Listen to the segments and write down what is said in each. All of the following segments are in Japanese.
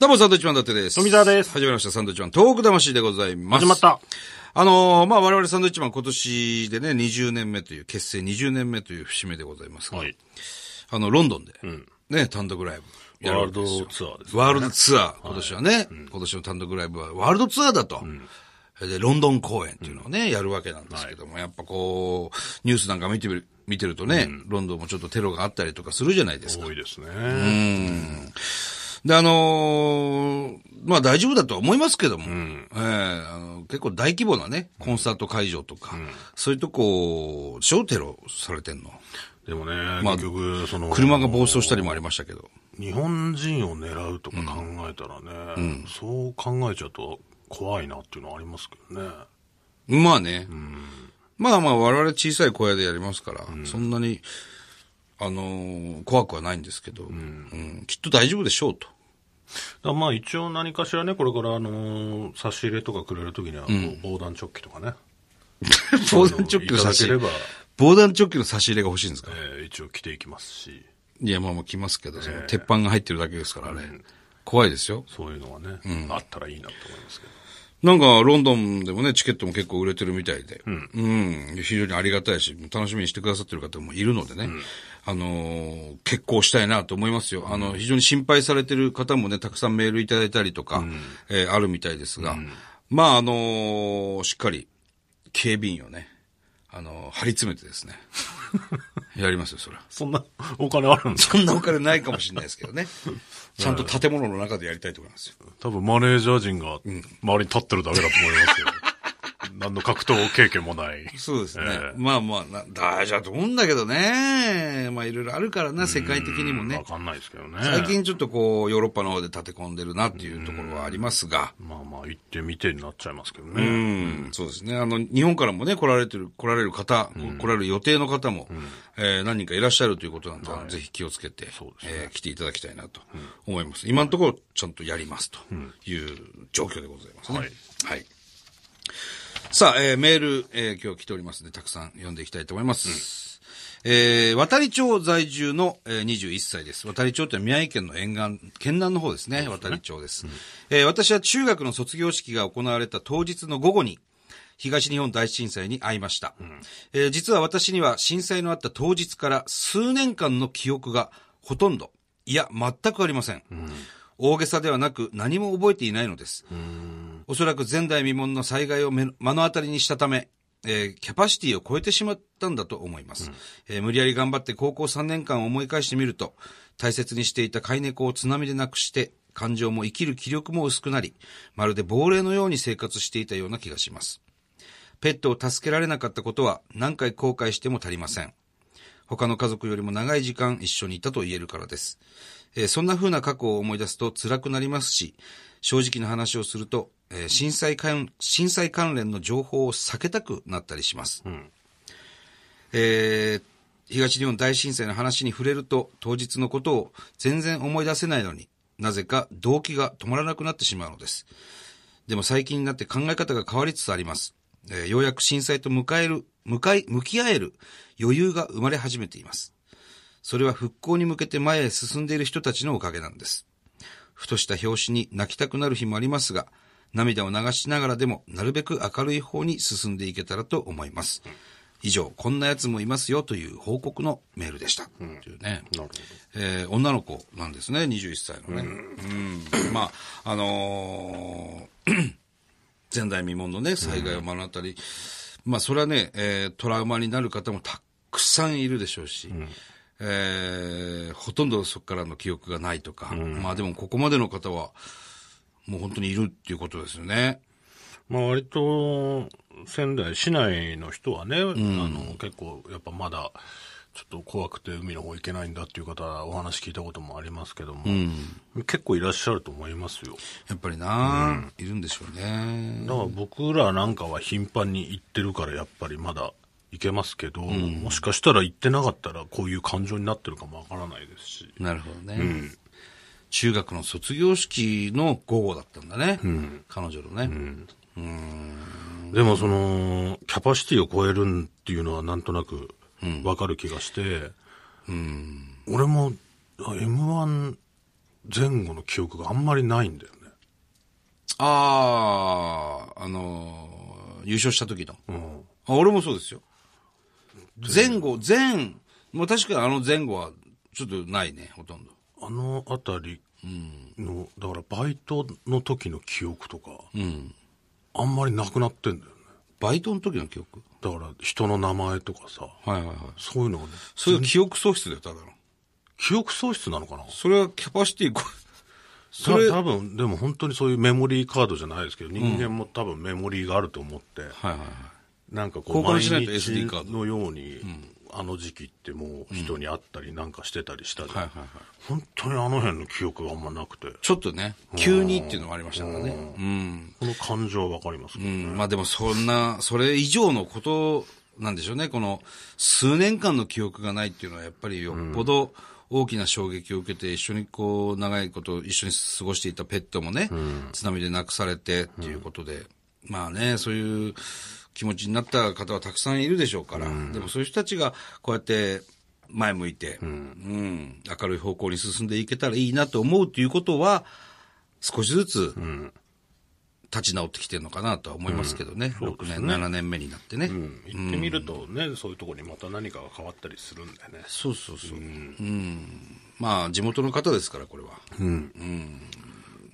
どうも、サンドウィッチマンだってです。富澤です始まりました、サンドウィッチマントーク魂でございます。始まった。あのーまあ、我々サンドウィッチマン今年でね、20年目という、結成20年目という節目でございますが、はい。あの、ロンドンで、ね、単独ライブやるワールわけですよドツアーですね。ワールドツアー、今年はね、今年の単独ライブはワールドツアーだと。で、ロンドン公演っていうのをね、やるわけなんですけども、やっぱこう、ニュースなんか見てみる、見てるとね、ロンドンもちょっとテロがあったりとかするじゃないですか。多いですね。で、あのーまあ大丈夫だとは思いますけども、ええあの結構大規模なね、コンサート会場とか、そういうとこ、小テロされてんの。でもね、まあ結局、その、車が暴走したりもありましたけど。日本人を狙うとか考えたらね、そう考えちゃうと怖いなっていうのはありますけどね。まあね。まあまあ我々小さい小屋でやりますから、そんなに、あのー怖くはないんですけど、うんきっと大丈夫でしょうと。まあ一応何かしらね、これからあのー差し入れとかくれるときには、防弾チョッキとかね。防弾チョッキの差し入れ？防弾チョッキの差し入れが欲しいんですか？えー一応着ていきますし、いや、まあまあ来ますけど、その鉄板が入ってるだけですからね。怖いですよ。そういうのがね、あったらいいなと思いますけど。なんか、ロンドンでもね、チケットも結構売れてるみたいで、うん。非常にありがたいし、楽しみにしてくださってる方もいるのでね、あのー結婚したいなと思いますよ。あの、非常に心配されてる方もね、たくさんメールいただいたりとか、えーあるみたいですが、まあ、あのーしっかり、警備員をね、あのー張り詰めてですね、やりますよ、それは。そんなお金あるんですか？そんなお金ないかもしれないですけどね。ちゃんと建物の中でやりたいと思いますよ。多分マネージャー陣が周りに立ってるだけだと思いますよ。何の格闘経験もない。そうですね。ええまあまあな、大丈夫だと思うんだけどね。まあいろいろあるからな、世界的にもね。わかんないですけどね。最近ちょっとこう、ヨーロッパの方で立て込んでるなっていうところはありますが。まあまあ行ってみてになっちゃいますけどうね。ん、そうですね。あの、日本からもね、来られてる、来られる方、来られる予定の方も、えー何人かいらっしゃるということなんで、ぜひ気をつけて、ねえー来ていただきたいなと思います。今のところ、ちゃんとやりますという状況でございますね。はいはい。さあ、えーメール、えー今日来ておりますので、たくさん読んでいきたいと思います。えー渡り町在住の、えー21歳です。渡り町って宮城県の沿岸、県南の方ですね。渡り町です、えー私は中学の卒業式が行われた当日の午後に、東日本大震災に遭いました、えー実は私には震災のあった当日から数年間の記憶がほとんど、いや、全くありません。大げさではなく何も覚えていないのです。おそらく前代未聞の災害を目の当たりにしたため、えーキャパシティを超えてしまったんだと思います、えー無理やり頑張って高校3年間を思い返してみると、大切にしていた飼い猫を津波で亡くして、感情も生きる気力も薄くなり、まるで亡霊のように生活していたような気がします。ペットを助けられなかったことは何回後悔しても足りません。他の家族よりも長い時間一緒にいたと言えるからです。えーそんな風な過去を思い出すと辛くなりますし、正直な話をすると、えー震災関震災関連の情報を避けたくなったりします。えー東日本大震災の話に触れると、当日のことを全然思い出せないのになぜか動機が止まらなくなってしまうのです。でも最近になって考え方が変わりつつあります。えーようやく震災と迎える、向かい、向き合える余裕が生まれ始めています。それは復興に向けて前へ進んでいる人たちのおかげなんです。ふとした拍子に泣きたくなる日もありますが、涙を流しながらでもなるべく明るい方に進んでいけたらと思います。以上、こんな奴もいますよという報告のメールでした。というね。なるほど。えー女の子なんですね、21歳のね。うん。まあ、あのー前代未聞のね、災害を目の当たり、まあ、それはね、えートラウマになる方もたくさんいるでしょうし、えーほとんどそこからの記憶がないとか、まあでもここまでの方は、もう本当にいるっていうことですよね。まあ割と、仙台市内の人はね、あの、結構やっぱまだ、ちょっと怖くて海の方行けないんだっていう方はお話聞いたこともありますけども、結構いらっしゃると思いますよ。やっぱりな、いるんでしょうね。だから僕らなんかは頻繁に行ってるからやっぱりまだ行けますけど、もしかしたら行ってなかったらこういう感情になってるかもわからないですし。なるほどね。中学の卒業式の午後だったんだね。彼女のね。でもその、キャパシティを超えるっていうのはなんとなくわかる気がして、俺もあ M1 前後の記憶があんまりないんだよね。ああ、あのー優勝した時の。うん。あ俺もそうですよ。前後、前、もう確かにあの前後はちょっとないね、ほとんど。あのあたりの、だからバイトの時の記憶とか、うん。あんまりなくなってんだよね。バイトの時の記憶？だから人の名前とかさ、はいはいはい。そういうのがね、それは記憶喪失だよ、ただの。記憶喪失なのかな？それはキャパシティこ、そそれれ多分、でも本当にそういうメモリーカードじゃないですけど、人間も多分メモリーがあると思って、はいはいはい。なんかこう、交換しないと毎 SD カード日のように、あの時期ってもう人に会ったりなんかしてたりしたじゃん。はいはいはい。本当にあの辺の記憶があんまなくて、ちょっとね、急にっていうのもありましたからね。うん。この感情はわかりますけどね。うん。まあでもそんな、それ以上のことなんでしょうね。この数年間の記憶がないっていうのはやっぱりよっぽど大きな衝撃を受けて一緒にこう長いこと一緒に過ごしていたペットもね、津波で亡くされてっていうことで、まあね、そういう気持ちになった方はたくさんいるでしょうから、でもそういう人たちがこうやって前向いて、うん、明るい方向に進んでいけたらいいなと思うということは、少しずつ、立ち直ってきてるのかなとは思いますけどね。6年、7年目になってね。うん行ってみるとね、そういうところにまた何かが変わったりするんだよね。そうそうそう。うん。まあ、地元の方ですから、これは。うん。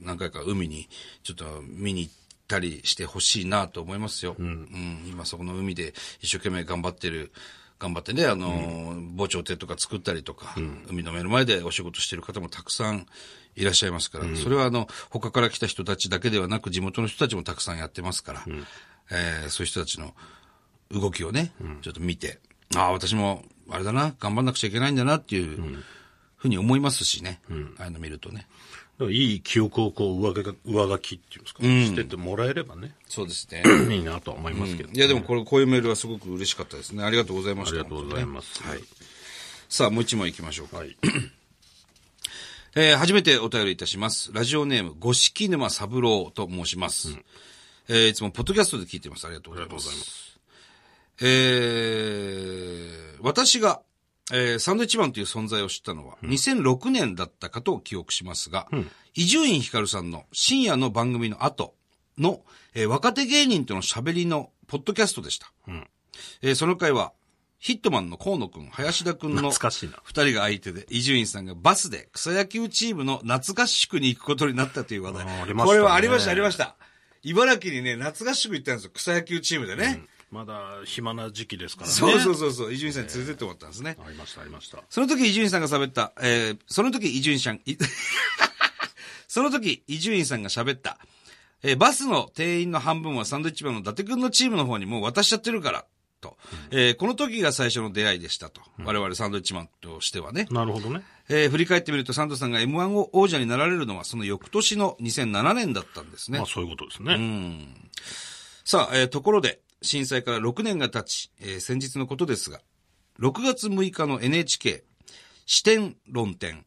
何回か海にちょっと見に行ったりしてほしいなと思いますよ。うん。今そこの海で一生懸命頑張ってる、頑張ってね、あの、防潮堤とか作ったりとか、海の目の前でお仕事してる方もたくさんいらっしゃいますから、それはあの、他から来た人たちだけではなく、地元の人たちもたくさんやってますから、えーそういう人たちの動きをね、ちょっと見て、ああ、私も、あれだな、頑張んなくちゃいけないんだなっていうふうに思いますしね、ああいうの見るとね。いい記憶をこう上書き上書きっていうんですか、してってもらえればね、そうですね。いいなとは思いますけど、いや、でもこれ、こういうメールはすごく嬉しかったですね。ありがとうございました。ありがとうございます。はい。さあ、もう一問行きましょうか。はい。えー初めてお便りいたします。ラジオネーム、五色沼三郎と申します。えーいつもポッドキャストで聞いてます。ありがとうございます。ありがとうございますえー私が、えーサンドイッチマンという存在を知ったのは、2006年だったかと記憶しますが、伊集院光さんの深夜の番組の後の、えー若手芸人との喋りのポッドキャストでした。えーその回は、ヒットマンの河野くん、林田くんの二人が相手で、伊集院さんがバスで草野球チームの夏合宿に行くことになったという話題。あーありましたねこれはありました、ありました。茨城にね、夏合宿行ったんですよ。草野球チームでね。まだ暇な時期ですからね。そうそうそうそう、伊集院さんに連れてってもらったんですね。ありました、ありました。その時伊集院さんが喋った、えー、その時伊集院さん、い その時伊集院さんが喋った、えー、バスの定員の半分はサンドイッチマンの伊達くんのチームの方にもう渡しちゃってるから、と。えーこの時が最初の出会いでしたと。我々サンドイッチマンとしてはね。なるほどね。えー振り返ってみると、サンドさんが M1 を王者になられるのは、その翌年の2007年だったんですね。まあそういうことですね。さあ、えーところで、震災から6年が経ち、えー先日のことですが、6月6日の NHK 視点論点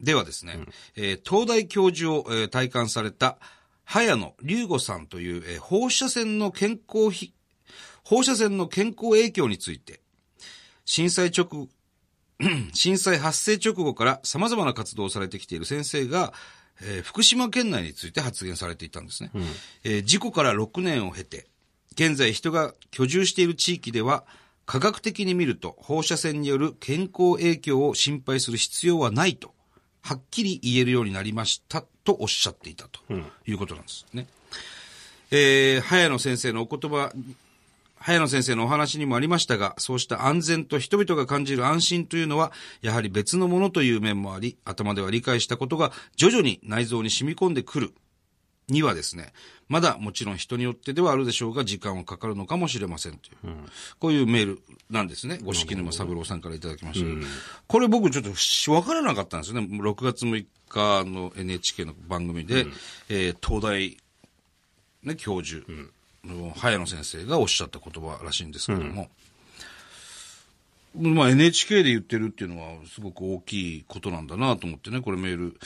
ではですね、えー東大教授を、えー体感された早野龍吾さんという、えー放射線の健康ひ放射線の健康影響について、震災直後、震災発生直後から様々な活動をされてきている先生が、えー福島県内について発言されていたんですね。えー事故から6年を経て、現在人が居住している地域では、科学的に見ると放射線による健康影響を心配する必要はないと、はっきり言えるようになりましたとおっしゃっていたということなんですね。えー、早野先生のお言葉早野先生のお話にもありましたが、そうした安全と人々が感じる安心というのは、やはり別のものという面もあり、頭では理解したことが徐々に内臓に染み込んでくるにはですね、まだもちろん人によってではあるでしょうが、時間はかかるのかもしれませんという、こういうメールなんですね。五色沼三郎さんからいただきました。けど、これ僕ちょっとしわからなかったんですよね。6月6日の NHK の番組で、えー東大ね、教授の早野先生がおっしゃった言葉らしいんですけども、まあ NHK で言ってるっていうのはすごく大きいことなんだなと思ってね、これメール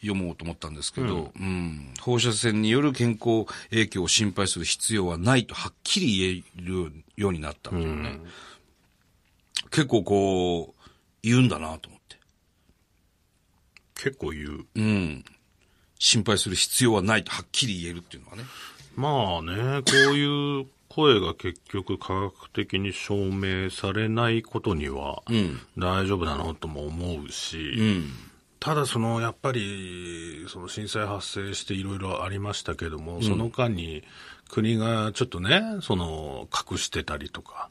読もうと思ったんですけど、うん、放射線による健康影響を心配する必要はないとはっきり言えるようになったっていうね。結構こう、言うんだなと思って。結構言う。うん。心配する必要はないとはっきり言えるっていうのはね。まあね、こういう声が結局科学的に証明されないことには大丈夫なのとも思うし、うん。ただそのやっぱりその震災発生していろいろありましたけども、その間に国がちょっとね、その隠してたりとか、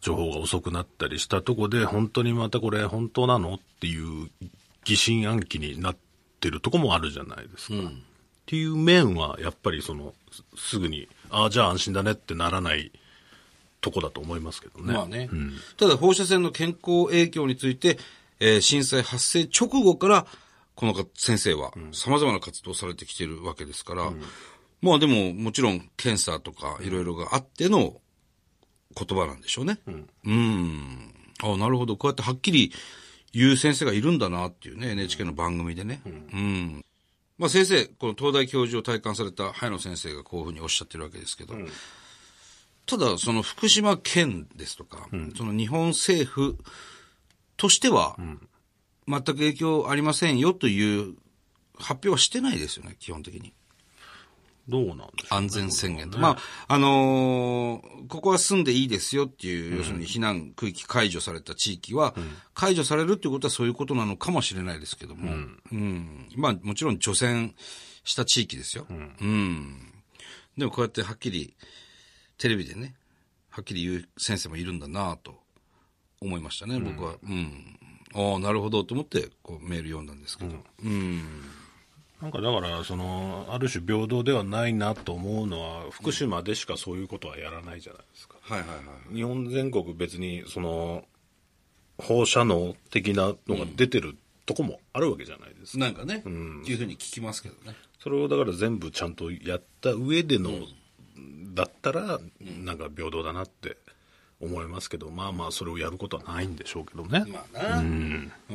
情報が遅くなったりしたとこで、本当にまたこれ本当なのっていう疑心暗鬼になってるとこもあるじゃないですか。っていう面はやっぱりそのすすぐに、ああ、じゃあ安心だねってならないとこだと思いますけどね。まあね。ただ放射線の健康影響について、えー震災発生直後から、このか先生は様々な活動をされてきてるわけですから、まあでももちろん検査とかいろいろがあっての言葉なんでしょうね。うん。あなるほど。こうやってはっきり言う先生がいるんだなっていうね、NHK の番組でね。うん。まあ先生、この東大教授を体感された早野先生がこういうふうにおっしゃってるわけですけど、ただ、その福島県ですとか、その日本政府としては、全く影響ありませんよという発表はしてないですよね、基本的に。どうなんでしょう、ね。安全宣言と。まあ、あのーここは住んでいいですよっていう、要するに避難区域解除された地域は、解除されるっていうことはそういうことなのかもしれないですけども、うん。まあ、もちろん除染した地域ですよ。うん。でもこうやってはっきり、テレビでね、はっきり言う先生もいるんだなと思いましたね、僕は。うん。ああ、なるほどと思って、こうメール読んだんですけど。うん。なんかだから、その、ある種平等ではないなと思うのは、福島でしかそういうことはやらないじゃないですか。はいはいはい。日本全国別に、その、放射能的なのが出てるとこもあるわけじゃないですか。なんかね、っていうふうに聞きますけどね。それをだから全部ちゃんとやった上での、だったら、なんか平等だなって思いますけど、まあまあそれをやることはないんでしょうけどね。まあな。うん。う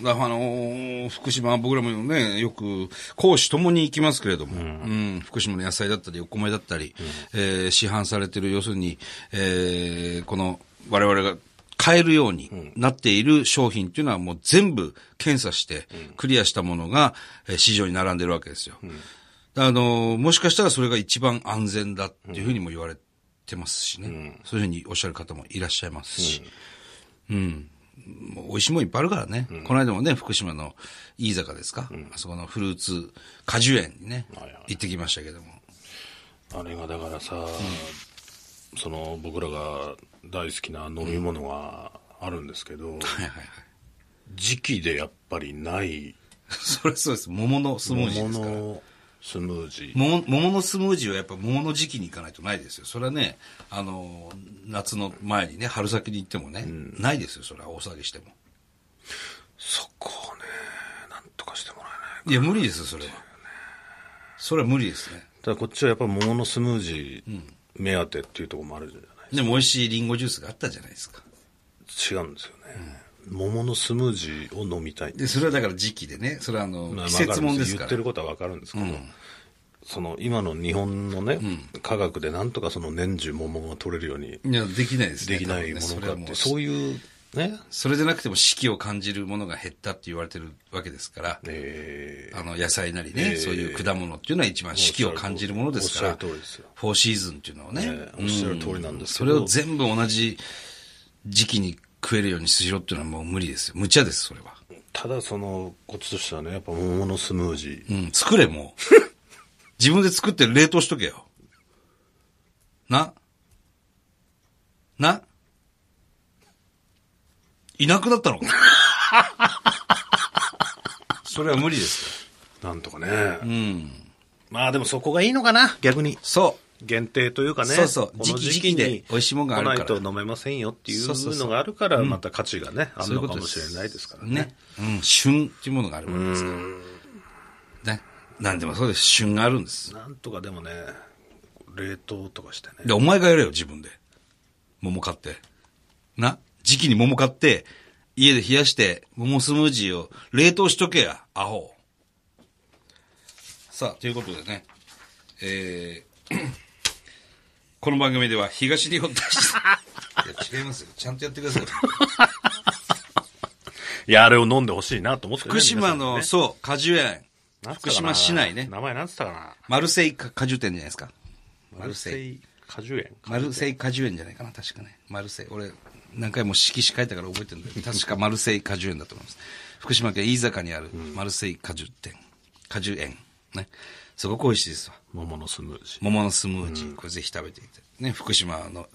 ん。だからあのー福島、僕らもね、よく、講師ともに行きますけれども、うん、福島の野菜だったり、お米だったり、えー市販されてる、要するに、えーこの、我々が買えるようになっている商品っていうのはもう全部検査して、クリアしたものが、えー市場に並んでるわけですよ。あのーもしかしたらそれが一番安全だっていうふうにも言われてますしね。そういうふうにおっしゃる方もいらっしゃいますし。うん。もう美味しいもんいっぱいあるからね。この間もね、福島の飯坂ですか、あそこのフルーツ果樹園にね、はいはい行ってきましたけども。あれがだからさ、その僕らが大好きな飲み物があるんですけど、はいはいはい。時期でやっぱりない それそうです。桃のスムージー桃ですから。のスムージー。桃桃のスムージーはやっぱ桃の時期に行かないとないですよ。それはね、あの、夏の前にね、春先に行ってもね、ないですよ。それは大騒ぎしても。そこをね、なんとかしてもらえないいや、無理ですよ、それは。それは無理ですね。ただこっちはやっぱ桃のスムージー目当てっていうところもあるじゃないでも美味しいリンゴジュースがあったじゃないですか。違うんですよね、桃のスムージーを飲みたい。で、それはだから時期でね、それはあの、まあ季節もんですから。言ってる。ことはわかるんですけど、その今の日本のね、科学でなんとかその年中桃が取れるようにいや、できないですね。できないも多分ねそれはもうのかって、そういうね、それでなくても四季を感じるものが減ったって言われてるわけですから、えーあの、野菜なりね、ええ。そういう果物っていうのは一番四季を感じるものですから、おっしゃる通りですよ。フォーシーズンっていうのをね、ええおっしゃる通りなんですけそどれを全部同じ時期に食えるようにしろっていうのはもう無理ですよ。無茶です、それは。ただそのこっちとしてはねやっぱ桃のスムージー、うん、作れ、もう。自分で作って冷凍しとけよ。なないなくなったのか それは無理ですよ。なんとかね、うん。まあでもそこがいいのかな逆にそう。限定というかねそうそうこの時期に美味しいもんがあるから来ないと飲めませんよっていそうのがあるからまた価値がね、あるのかもしれないですからねね。うん、旬っていうものがあるわけですから。ね。なんでもそうです。旬があるんです。なんとかでもね冷凍とかしてねで、お前がやれよ、自分で。桃買って。な時期に桃買って、家で冷やして、桃スムージーを冷凍しとけや、アホ。さあ、ということでね、えー、この番組では東日本大震災。いや、違いますよ。ちゃんとやってください。いや、あれを飲んでほしいなと思って、ね、福島の、皆さそう、果樹園。福島市内ね。名前なんつったかなマルセイ果樹店じゃないですか。マルセイ。イ果樹園マルセイ果樹園じゃないかな、確かね。マルセイ。俺、何回も色紙書いたから覚えてるんだけど、確かマルセイ果樹園だと思います。福島県飯坂にあるマルセイ果樹店。果樹園。ね。すごく美味しいですわ。桃のスムージー。桃のスムージー。これぜひ食べていて。ね、福島の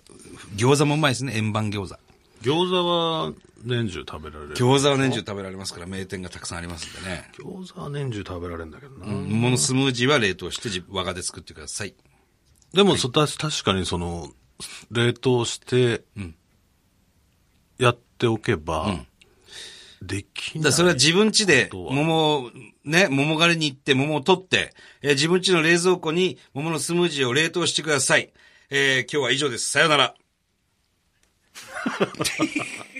餃子もうまいですね。円盤餃子。餃子は年中食べられる。餃子は年中食べられますから、名店がたくさんありますんでね。餃子は年中食べられるんだけどな。桃のスムージーは冷凍して自我がで作ってください。でも、そた確かにその、冷凍して、やっておけば、できない。だそれは自分家で桃を、ね、桃狩りに行って桃を取って、えー自分家の冷蔵庫に桃のスムージーを冷凍してください。えー今日は以上です。さようなら。